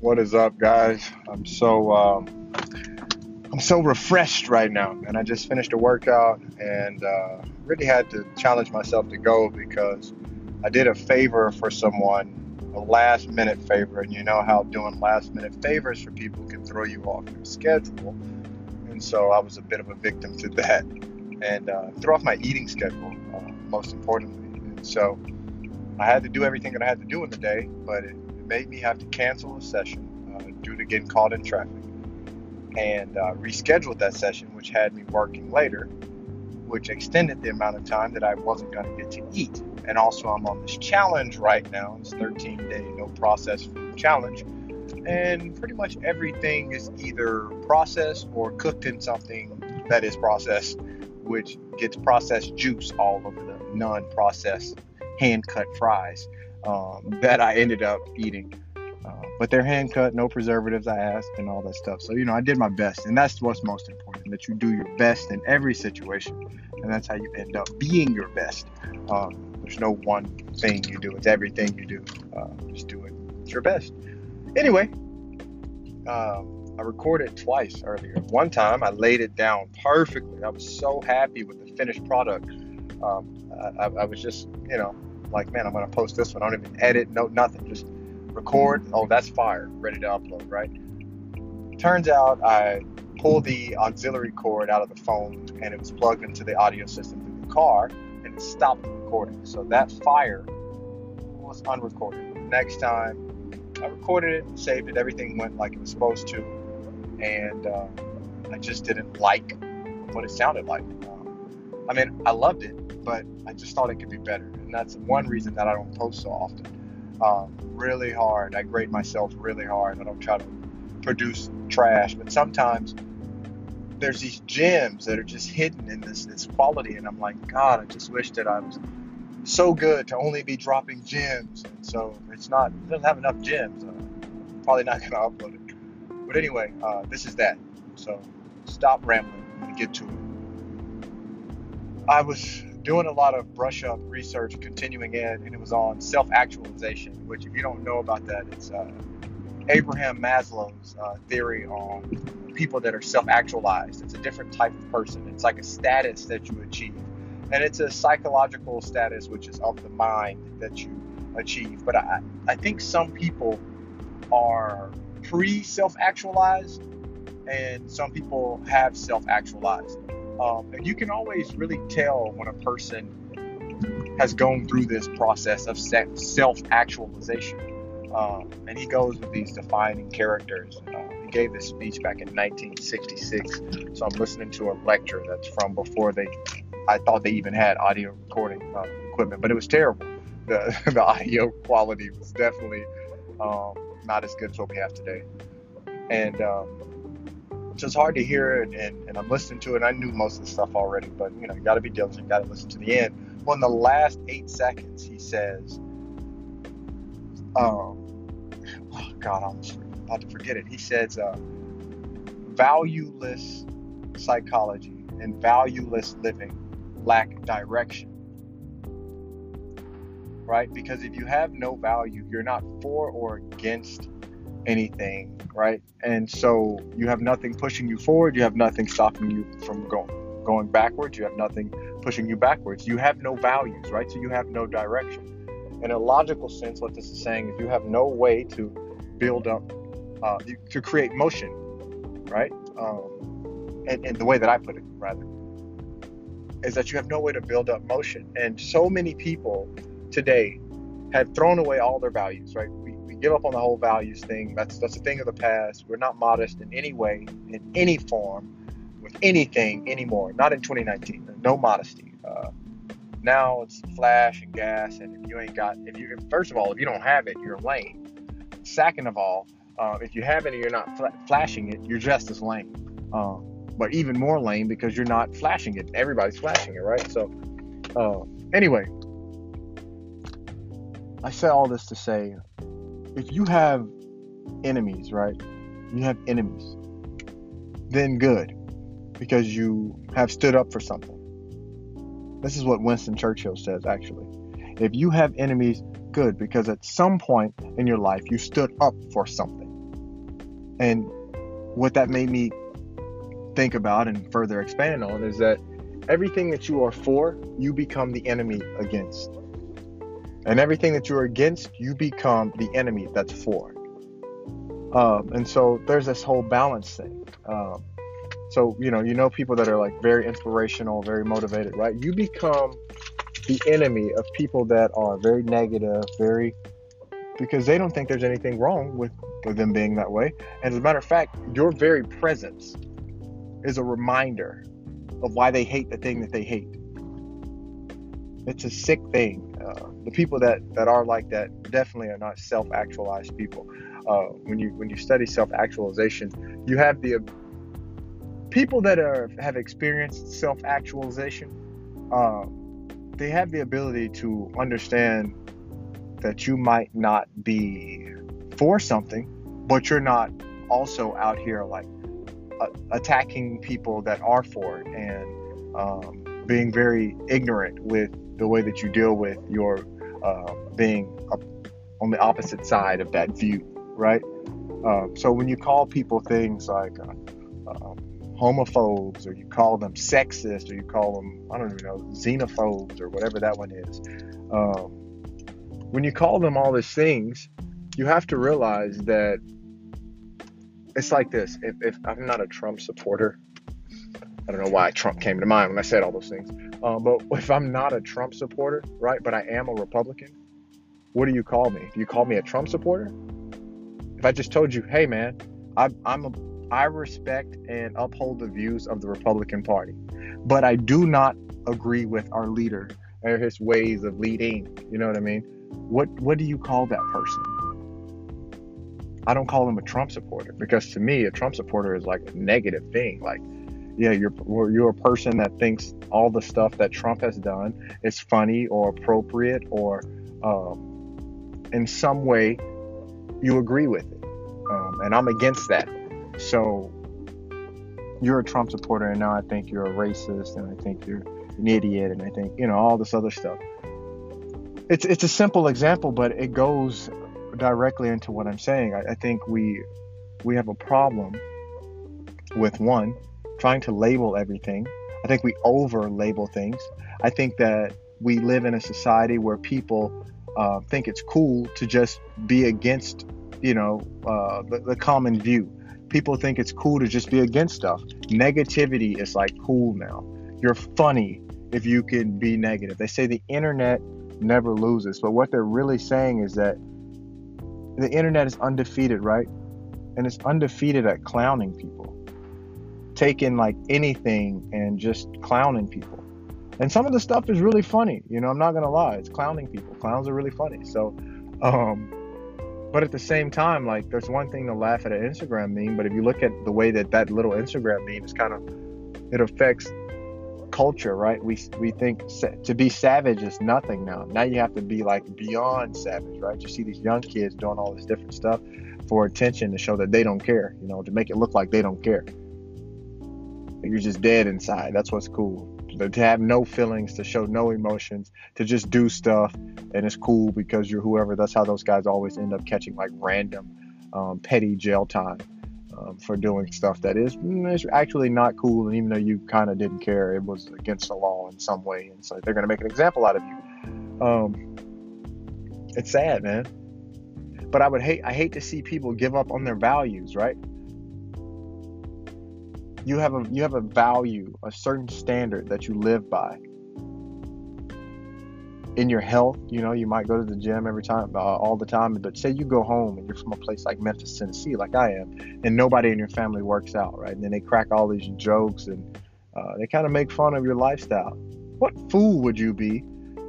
What is up, guys? I'm so um, I'm so refreshed right now, and I just finished a workout, and uh, really had to challenge myself to go because I did a favor for someone, a last minute favor, and you know how doing last minute favors for people can throw you off your schedule, and so I was a bit of a victim to that, and uh, throw off my eating schedule, uh, most importantly, and so I had to do everything that I had to do in the day, but it made me have to cancel a session uh, due to getting caught in traffic and uh, rescheduled that session, which had me working later, which extended the amount of time that I wasn't going to get to eat. And also, I'm on this challenge right now. It's 13 day no process challenge. And pretty much everything is either processed or cooked in something that is processed, which gets processed juice all over the non processed hand cut fries um, that I ended up eating. Uh, but they're hand cut, no preservatives, I asked, and all that stuff. So, you know, I did my best. And that's what's most important that you do your best in every situation. And that's how you end up being your best. Um, there's no one thing you do, it's everything you do. Uh, just do it, it's your best. Anyway, um, I recorded twice earlier. One time I laid it down perfectly. I was so happy with the finished product. Um, I, I was just, you know, like, man, I'm going to post this one. I don't even edit, no, nothing. Just record. Oh, that's fire. Ready to upload, right? Turns out I pulled the auxiliary cord out of the phone and it was plugged into the audio system through the car and it stopped the recording. So that fire was unrecorded. Next time, I recorded it, saved it, everything went like it was supposed to. And uh, I just didn't like what it sounded like. I mean, I loved it, but I just thought it could be better and that's one reason that I don't post so often. Um, really hard. I grade myself really hard. I don't try to produce trash, but sometimes there's these gems that are just hidden in this this quality, and I'm like, God, I just wish that I was so good to only be dropping gems. And so it's not it doesn't have enough gems. Uh, probably not gonna upload it. But anyway, uh, this is that. So stop rambling and get to it. I was doing a lot of brush up research, continuing in, and it was on self actualization, which, if you don't know about that, it's uh, Abraham Maslow's uh, theory on people that are self actualized. It's a different type of person, it's like a status that you achieve. And it's a psychological status, which is of the mind that you achieve. But I, I think some people are pre self actualized, and some people have self actualized. Um, and you can always really tell when a person has gone through this process of self actualization. Um, and he goes with these defining characters. Uh, he gave this speech back in 1966. So I'm listening to a lecture that's from before they, I thought they even had audio recording uh, equipment, but it was terrible. The, the audio quality was definitely um, not as good as what we have today. And um, it's hard to hear it, and, and I'm listening to it. I knew most of the stuff already, but you know, you got to be diligent, got to listen to the end. Well, in the last eight seconds, he says, um, oh God, I'm about to forget it. He says, uh, valueless psychology and valueless living lack direction. Right? Because if you have no value, you're not for or against anything, right? And so you have nothing pushing you forward, you have nothing stopping you from going going backwards, you have nothing pushing you backwards. You have no values, right? So you have no direction. In a logical sense, what this is saying is you have no way to build up, uh, to create motion, right? Um, and, and the way that I put it, rather, is that you have no way to build up motion. And so many people today have thrown away all their values, right? We, give up on the whole values thing. That's that's a thing of the past. We're not modest in any way, in any form, with anything anymore. Not in 2019. No modesty. Uh, now it's flash and gas, and if you ain't got, if you first of all, if you don't have it, you're lame. Second of all, uh, if you have it and you're not fl- flashing it, you're just as lame. Uh, but even more lame because you're not flashing it. Everybody's flashing it, right? So, uh, anyway, I say all this to say if you have enemies, right? You have enemies, then good, because you have stood up for something. This is what Winston Churchill says, actually. If you have enemies, good, because at some point in your life you stood up for something. And what that made me think about and further expand on is that everything that you are for, you become the enemy against. And everything that you're against, you become the enemy that's for. Um, and so there's this whole balance thing. Um, so, you know, you know people that are like very inspirational, very motivated, right? You become the enemy of people that are very negative, very because they don't think there's anything wrong with, with them being that way. And as a matter of fact, your very presence is a reminder of why they hate the thing that they hate. It's a sick thing. Uh, the people that, that are like that definitely are not self-actualized people. Uh, when you when you study self-actualization, you have the people that are have experienced self-actualization. Uh, they have the ability to understand that you might not be for something, but you're not also out here like attacking people that are for it and um, being very ignorant with the way that you deal with your uh, being on the opposite side of that view, right? Um, so when you call people things like uh, um, homophobes or you call them sexist or you call them I don't even know xenophobes or whatever that one is, um, when you call them all these things, you have to realize that it's like this. If, if I'm not a Trump supporter, I don't know why Trump came to mind when I said all those things. Um, but if I'm not a Trump supporter, right, but I am a Republican, what do you call me? Do you call me a Trump supporter? If I just told you, hey man, I, I'm a, I respect and uphold the views of the Republican Party, but I do not agree with our leader or his ways of leading. You know what I mean? What what do you call that person? I don't call him a Trump supporter because to me, a Trump supporter is like a negative thing. Like, yeah, you're you're a person that thinks all the stuff that Trump has done is funny or appropriate or um, in some way you agree with it, um, and I'm against that. So you're a Trump supporter, and now I think you're a racist, and I think you're an idiot, and I think you know all this other stuff. It's it's a simple example, but it goes directly into what I'm saying. I, I think we we have a problem with one trying to label everything. I think we over label things. I think that we live in a society where people uh, think it's cool to just be against, you know, uh, the, the common view. People think it's cool to just be against stuff. Negativity is like cool now. You're funny if you can be negative. They say the internet never loses, but what they're really saying is that the internet is undefeated, right? And it's undefeated at clowning people, taking like anything and just clowning people. And some of the stuff is really funny. You know, I'm not gonna lie, it's clowning people. Clowns are really funny. So, um, but at the same time, like there's one thing to laugh at an Instagram meme, but if you look at the way that that little Instagram meme is kind of, it affects culture, right? We we think to be savage is nothing now. Now you have to be like beyond savage, right? You see these young kids doing all this different stuff for attention to show that they don't care, you know, to make it look like they don't care. You're just dead inside. That's what's cool. To have no feelings, to show no emotions, to just do stuff, and it's cool because you're whoever. That's how those guys always end up catching like random, um, petty jail time um, for doing stuff that is, mm, is actually not cool. And even though you kind of didn't care, it was against the law in some way. And so they're going to make an example out of you. Um, it's sad, man. But I would hate, I hate to see people give up on their values, right? You have a, you have a value, a certain standard that you live by in your health, you know, you might go to the gym every time, uh, all the time. But say you go home and you're from a place like Memphis, Tennessee, like I am, and nobody in your family works out, right? And then they crack all these jokes and uh, they kind of make fun of your lifestyle. What fool would you be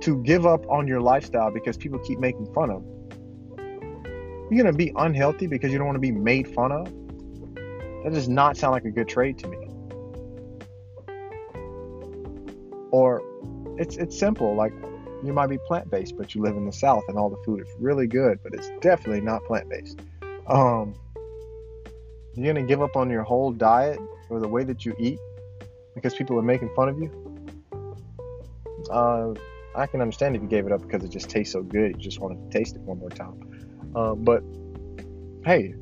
to give up on your lifestyle because people keep making fun of? You're gonna be unhealthy because you don't want to be made fun of. That does not sound like a good trade to me. Or it's it's simple. Like you might be plant based, but you live in the South and all the food is really good, but it's definitely not plant based. Um, you're gonna give up on your whole diet or the way that you eat because people are making fun of you. Uh, I can understand if you gave it up because it just tastes so good, you just wanted to taste it one more time. Uh, but hey,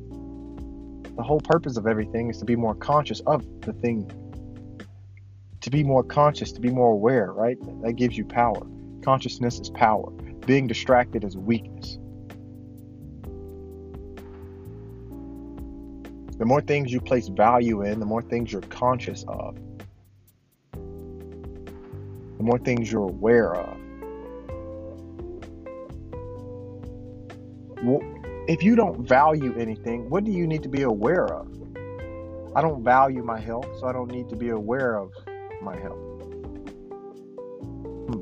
the whole purpose of everything is to be more conscious of the thing. To be more conscious, to be more aware, right? That gives you power. Consciousness is power. Being distracted is weakness. The more things you place value in, the more things you're conscious of, the more things you're aware of. If you don't value anything, what do you need to be aware of? I don't value my health, so I don't need to be aware of my health. Hmm.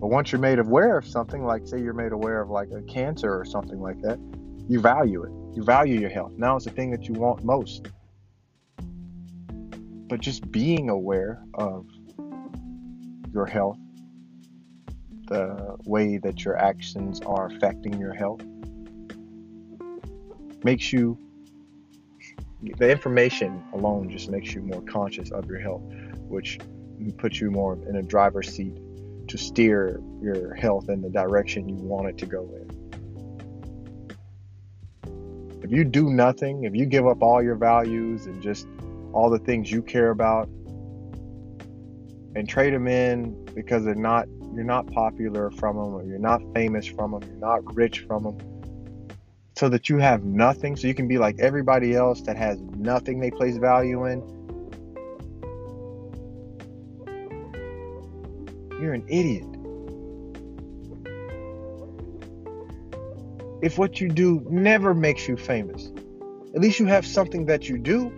But once you're made aware of something, like say you're made aware of like a cancer or something like that, you value it. You value your health. Now it's the thing that you want most. But just being aware of your health, the way that your actions are affecting your health, makes you, the information alone just makes you more conscious of your health, which puts you more in a driver's seat to steer your health in the direction you want it to go in. If you do nothing, if you give up all your values and just all the things you care about and trade them in because they're not you're not popular from them or you're not famous from them, you're not rich from them so that you have nothing so you can be like everybody else that has nothing they place value in you're an idiot if what you do never makes you famous. At least you have something that you do.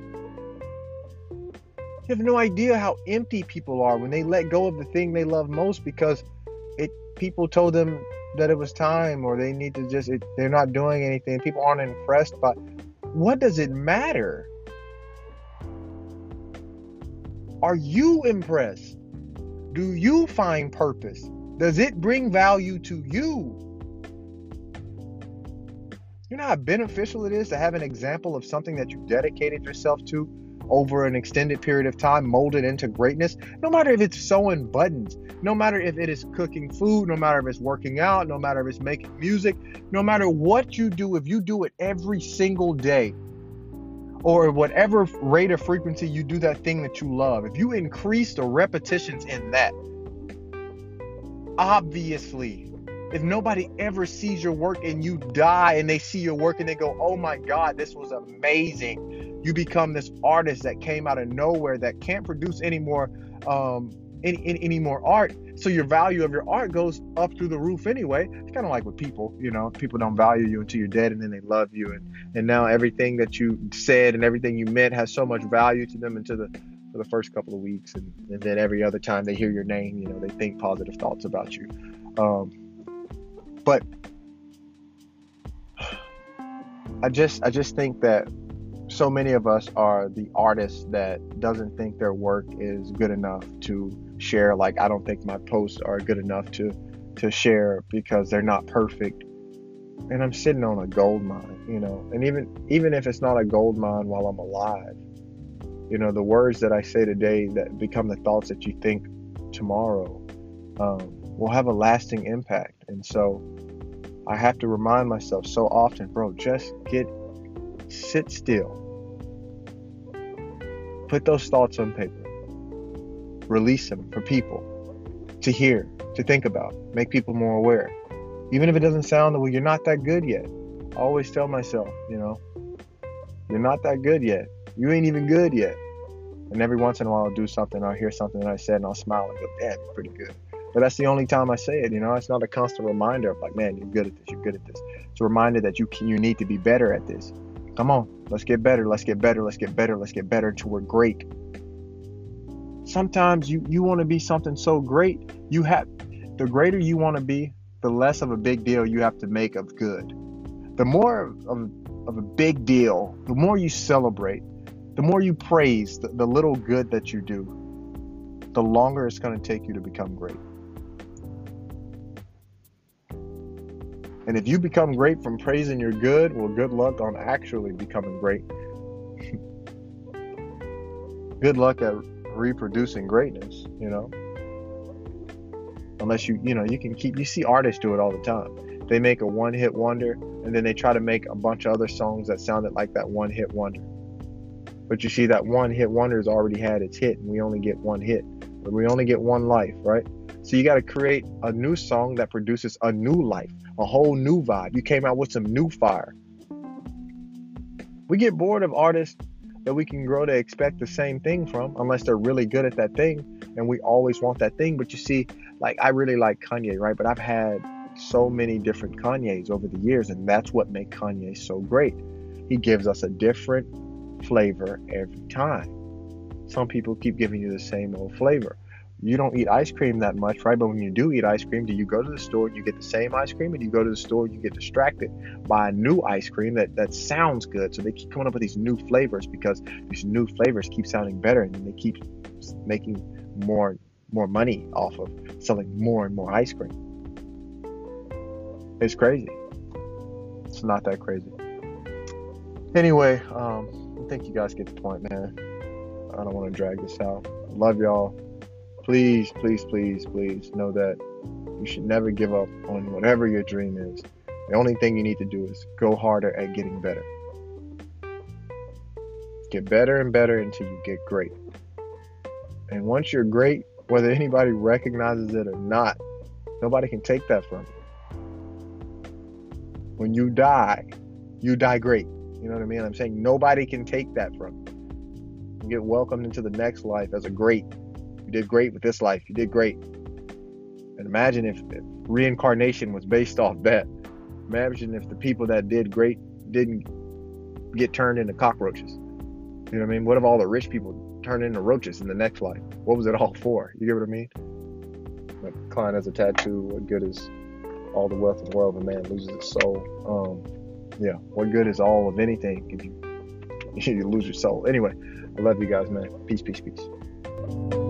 You have no idea how empty people are when they let go of the thing they love most because it people told them that it was time or they need to just it, they're not doing anything. People aren't impressed but what does it matter? Are you impressed? Do you find purpose? Does it bring value to you? You know how beneficial it is to have an example of something that you dedicated yourself to over an extended period of time, molded into greatness? No matter if it's sewing buttons, no matter if it is cooking food, no matter if it's working out, no matter if it's making music, no matter what you do, if you do it every single day, or whatever rate of frequency you do that thing that you love, if you increase the repetitions in that, obviously if nobody ever sees your work and you die and they see your work and they go, oh my God, this was amazing. You become this artist that came out of nowhere that can't produce any more um, any, any, any more art. So your value of your art goes up through the roof anyway. It's kind of like with people, you know, people don't value you until you're dead and then they love you. And, and now everything that you said and everything you meant has so much value to them into the for the first couple of weeks and, and then every other time they hear your name you know they think positive thoughts about you um, but I just I just think that so many of us are the artists that doesn't think their work is good enough to share like I don't think my posts are good enough to to share because they're not perfect and I'm sitting on a gold mine you know and even even if it's not a gold mine while I'm alive you know the words that I say today that become the thoughts that you think tomorrow um, will have a lasting impact. And so I have to remind myself so often, bro, just get sit still. Put those thoughts on paper. Release them for people to hear, to think about, make people more aware. Even if it doesn't sound well, you're not that good yet. I always tell myself, you know, you're not that good yet. You ain't even good yet. And every once in a while, I'll do something, I'll hear something that I said, and I'll smile and go, damn, you're pretty good. But that's the only time I say it. You know, it's not a constant reminder of like, man, you're good at this. You're good at this. It's a reminder that you can, you need to be better at this. Come on, let's get better. Let's get better. Let's get better. Let's get better to we're great. Sometimes you you want to be something so great. You have the greater you want to be, the less of a big deal you have to make of good. The more of, of a big deal, the more you celebrate, the more you praise the, the little good that you do, the longer it's going to take you to become great. And if you become great from praising your good, well, good luck on actually becoming great. good luck at reproducing greatness, you know? Unless you, you know, you can keep, you see artists do it all the time. they make a one hit wonder and then they try to make a bunch of other songs that sounded like that one hit wonder. But you see, that one hit wonder has already had its hit, and we only get one hit. But we only get one life, right? So you got to create a new song that produces a new life, a whole new vibe. You came out with some new fire. We get bored of artists that we can grow to expect the same thing from, unless they're really good at that thing, and we always want that thing. But you see, like I really like Kanye, right? But I've had so many different Kanyes over the years, and that's what makes Kanye so great. He gives us a different flavor every time. Some people keep giving you the same old flavor. You don't eat ice cream that much, right? But when you do eat ice cream, do you go to the store and you get the same ice cream, and you go to the store and you get distracted by a new ice cream that, that sounds good? So they keep coming up with these new flavors because these new flavors keep sounding better, and they keep making more more money off of selling more and more ice cream. It's crazy. It's not that crazy. Anyway, um, I think you guys get the point, man. I don't want to drag this out. Love y'all. Please, please, please, please know that you should never give up on whatever your dream is. The only thing you need to do is go harder at getting better. Get better and better until you get great. And once you're great, whether anybody recognizes it or not, nobody can take that from you when you die, you die great. You know what I mean? I'm saying nobody can take that from you. You get welcomed into the next life as a great. You did great with this life. You did great. And imagine if, if reincarnation was based off that. Imagine if the people that did great didn't get turned into cockroaches. You know what I mean? What if all the rich people turned into roaches in the next life? What was it all for? You get what I mean? Like Klein has a tattoo. What good is all the wealth in the world, if a man loses his soul. Um, yeah, what good is all of anything if you, you lose your soul? Anyway, I love you guys, man. Peace, peace, peace.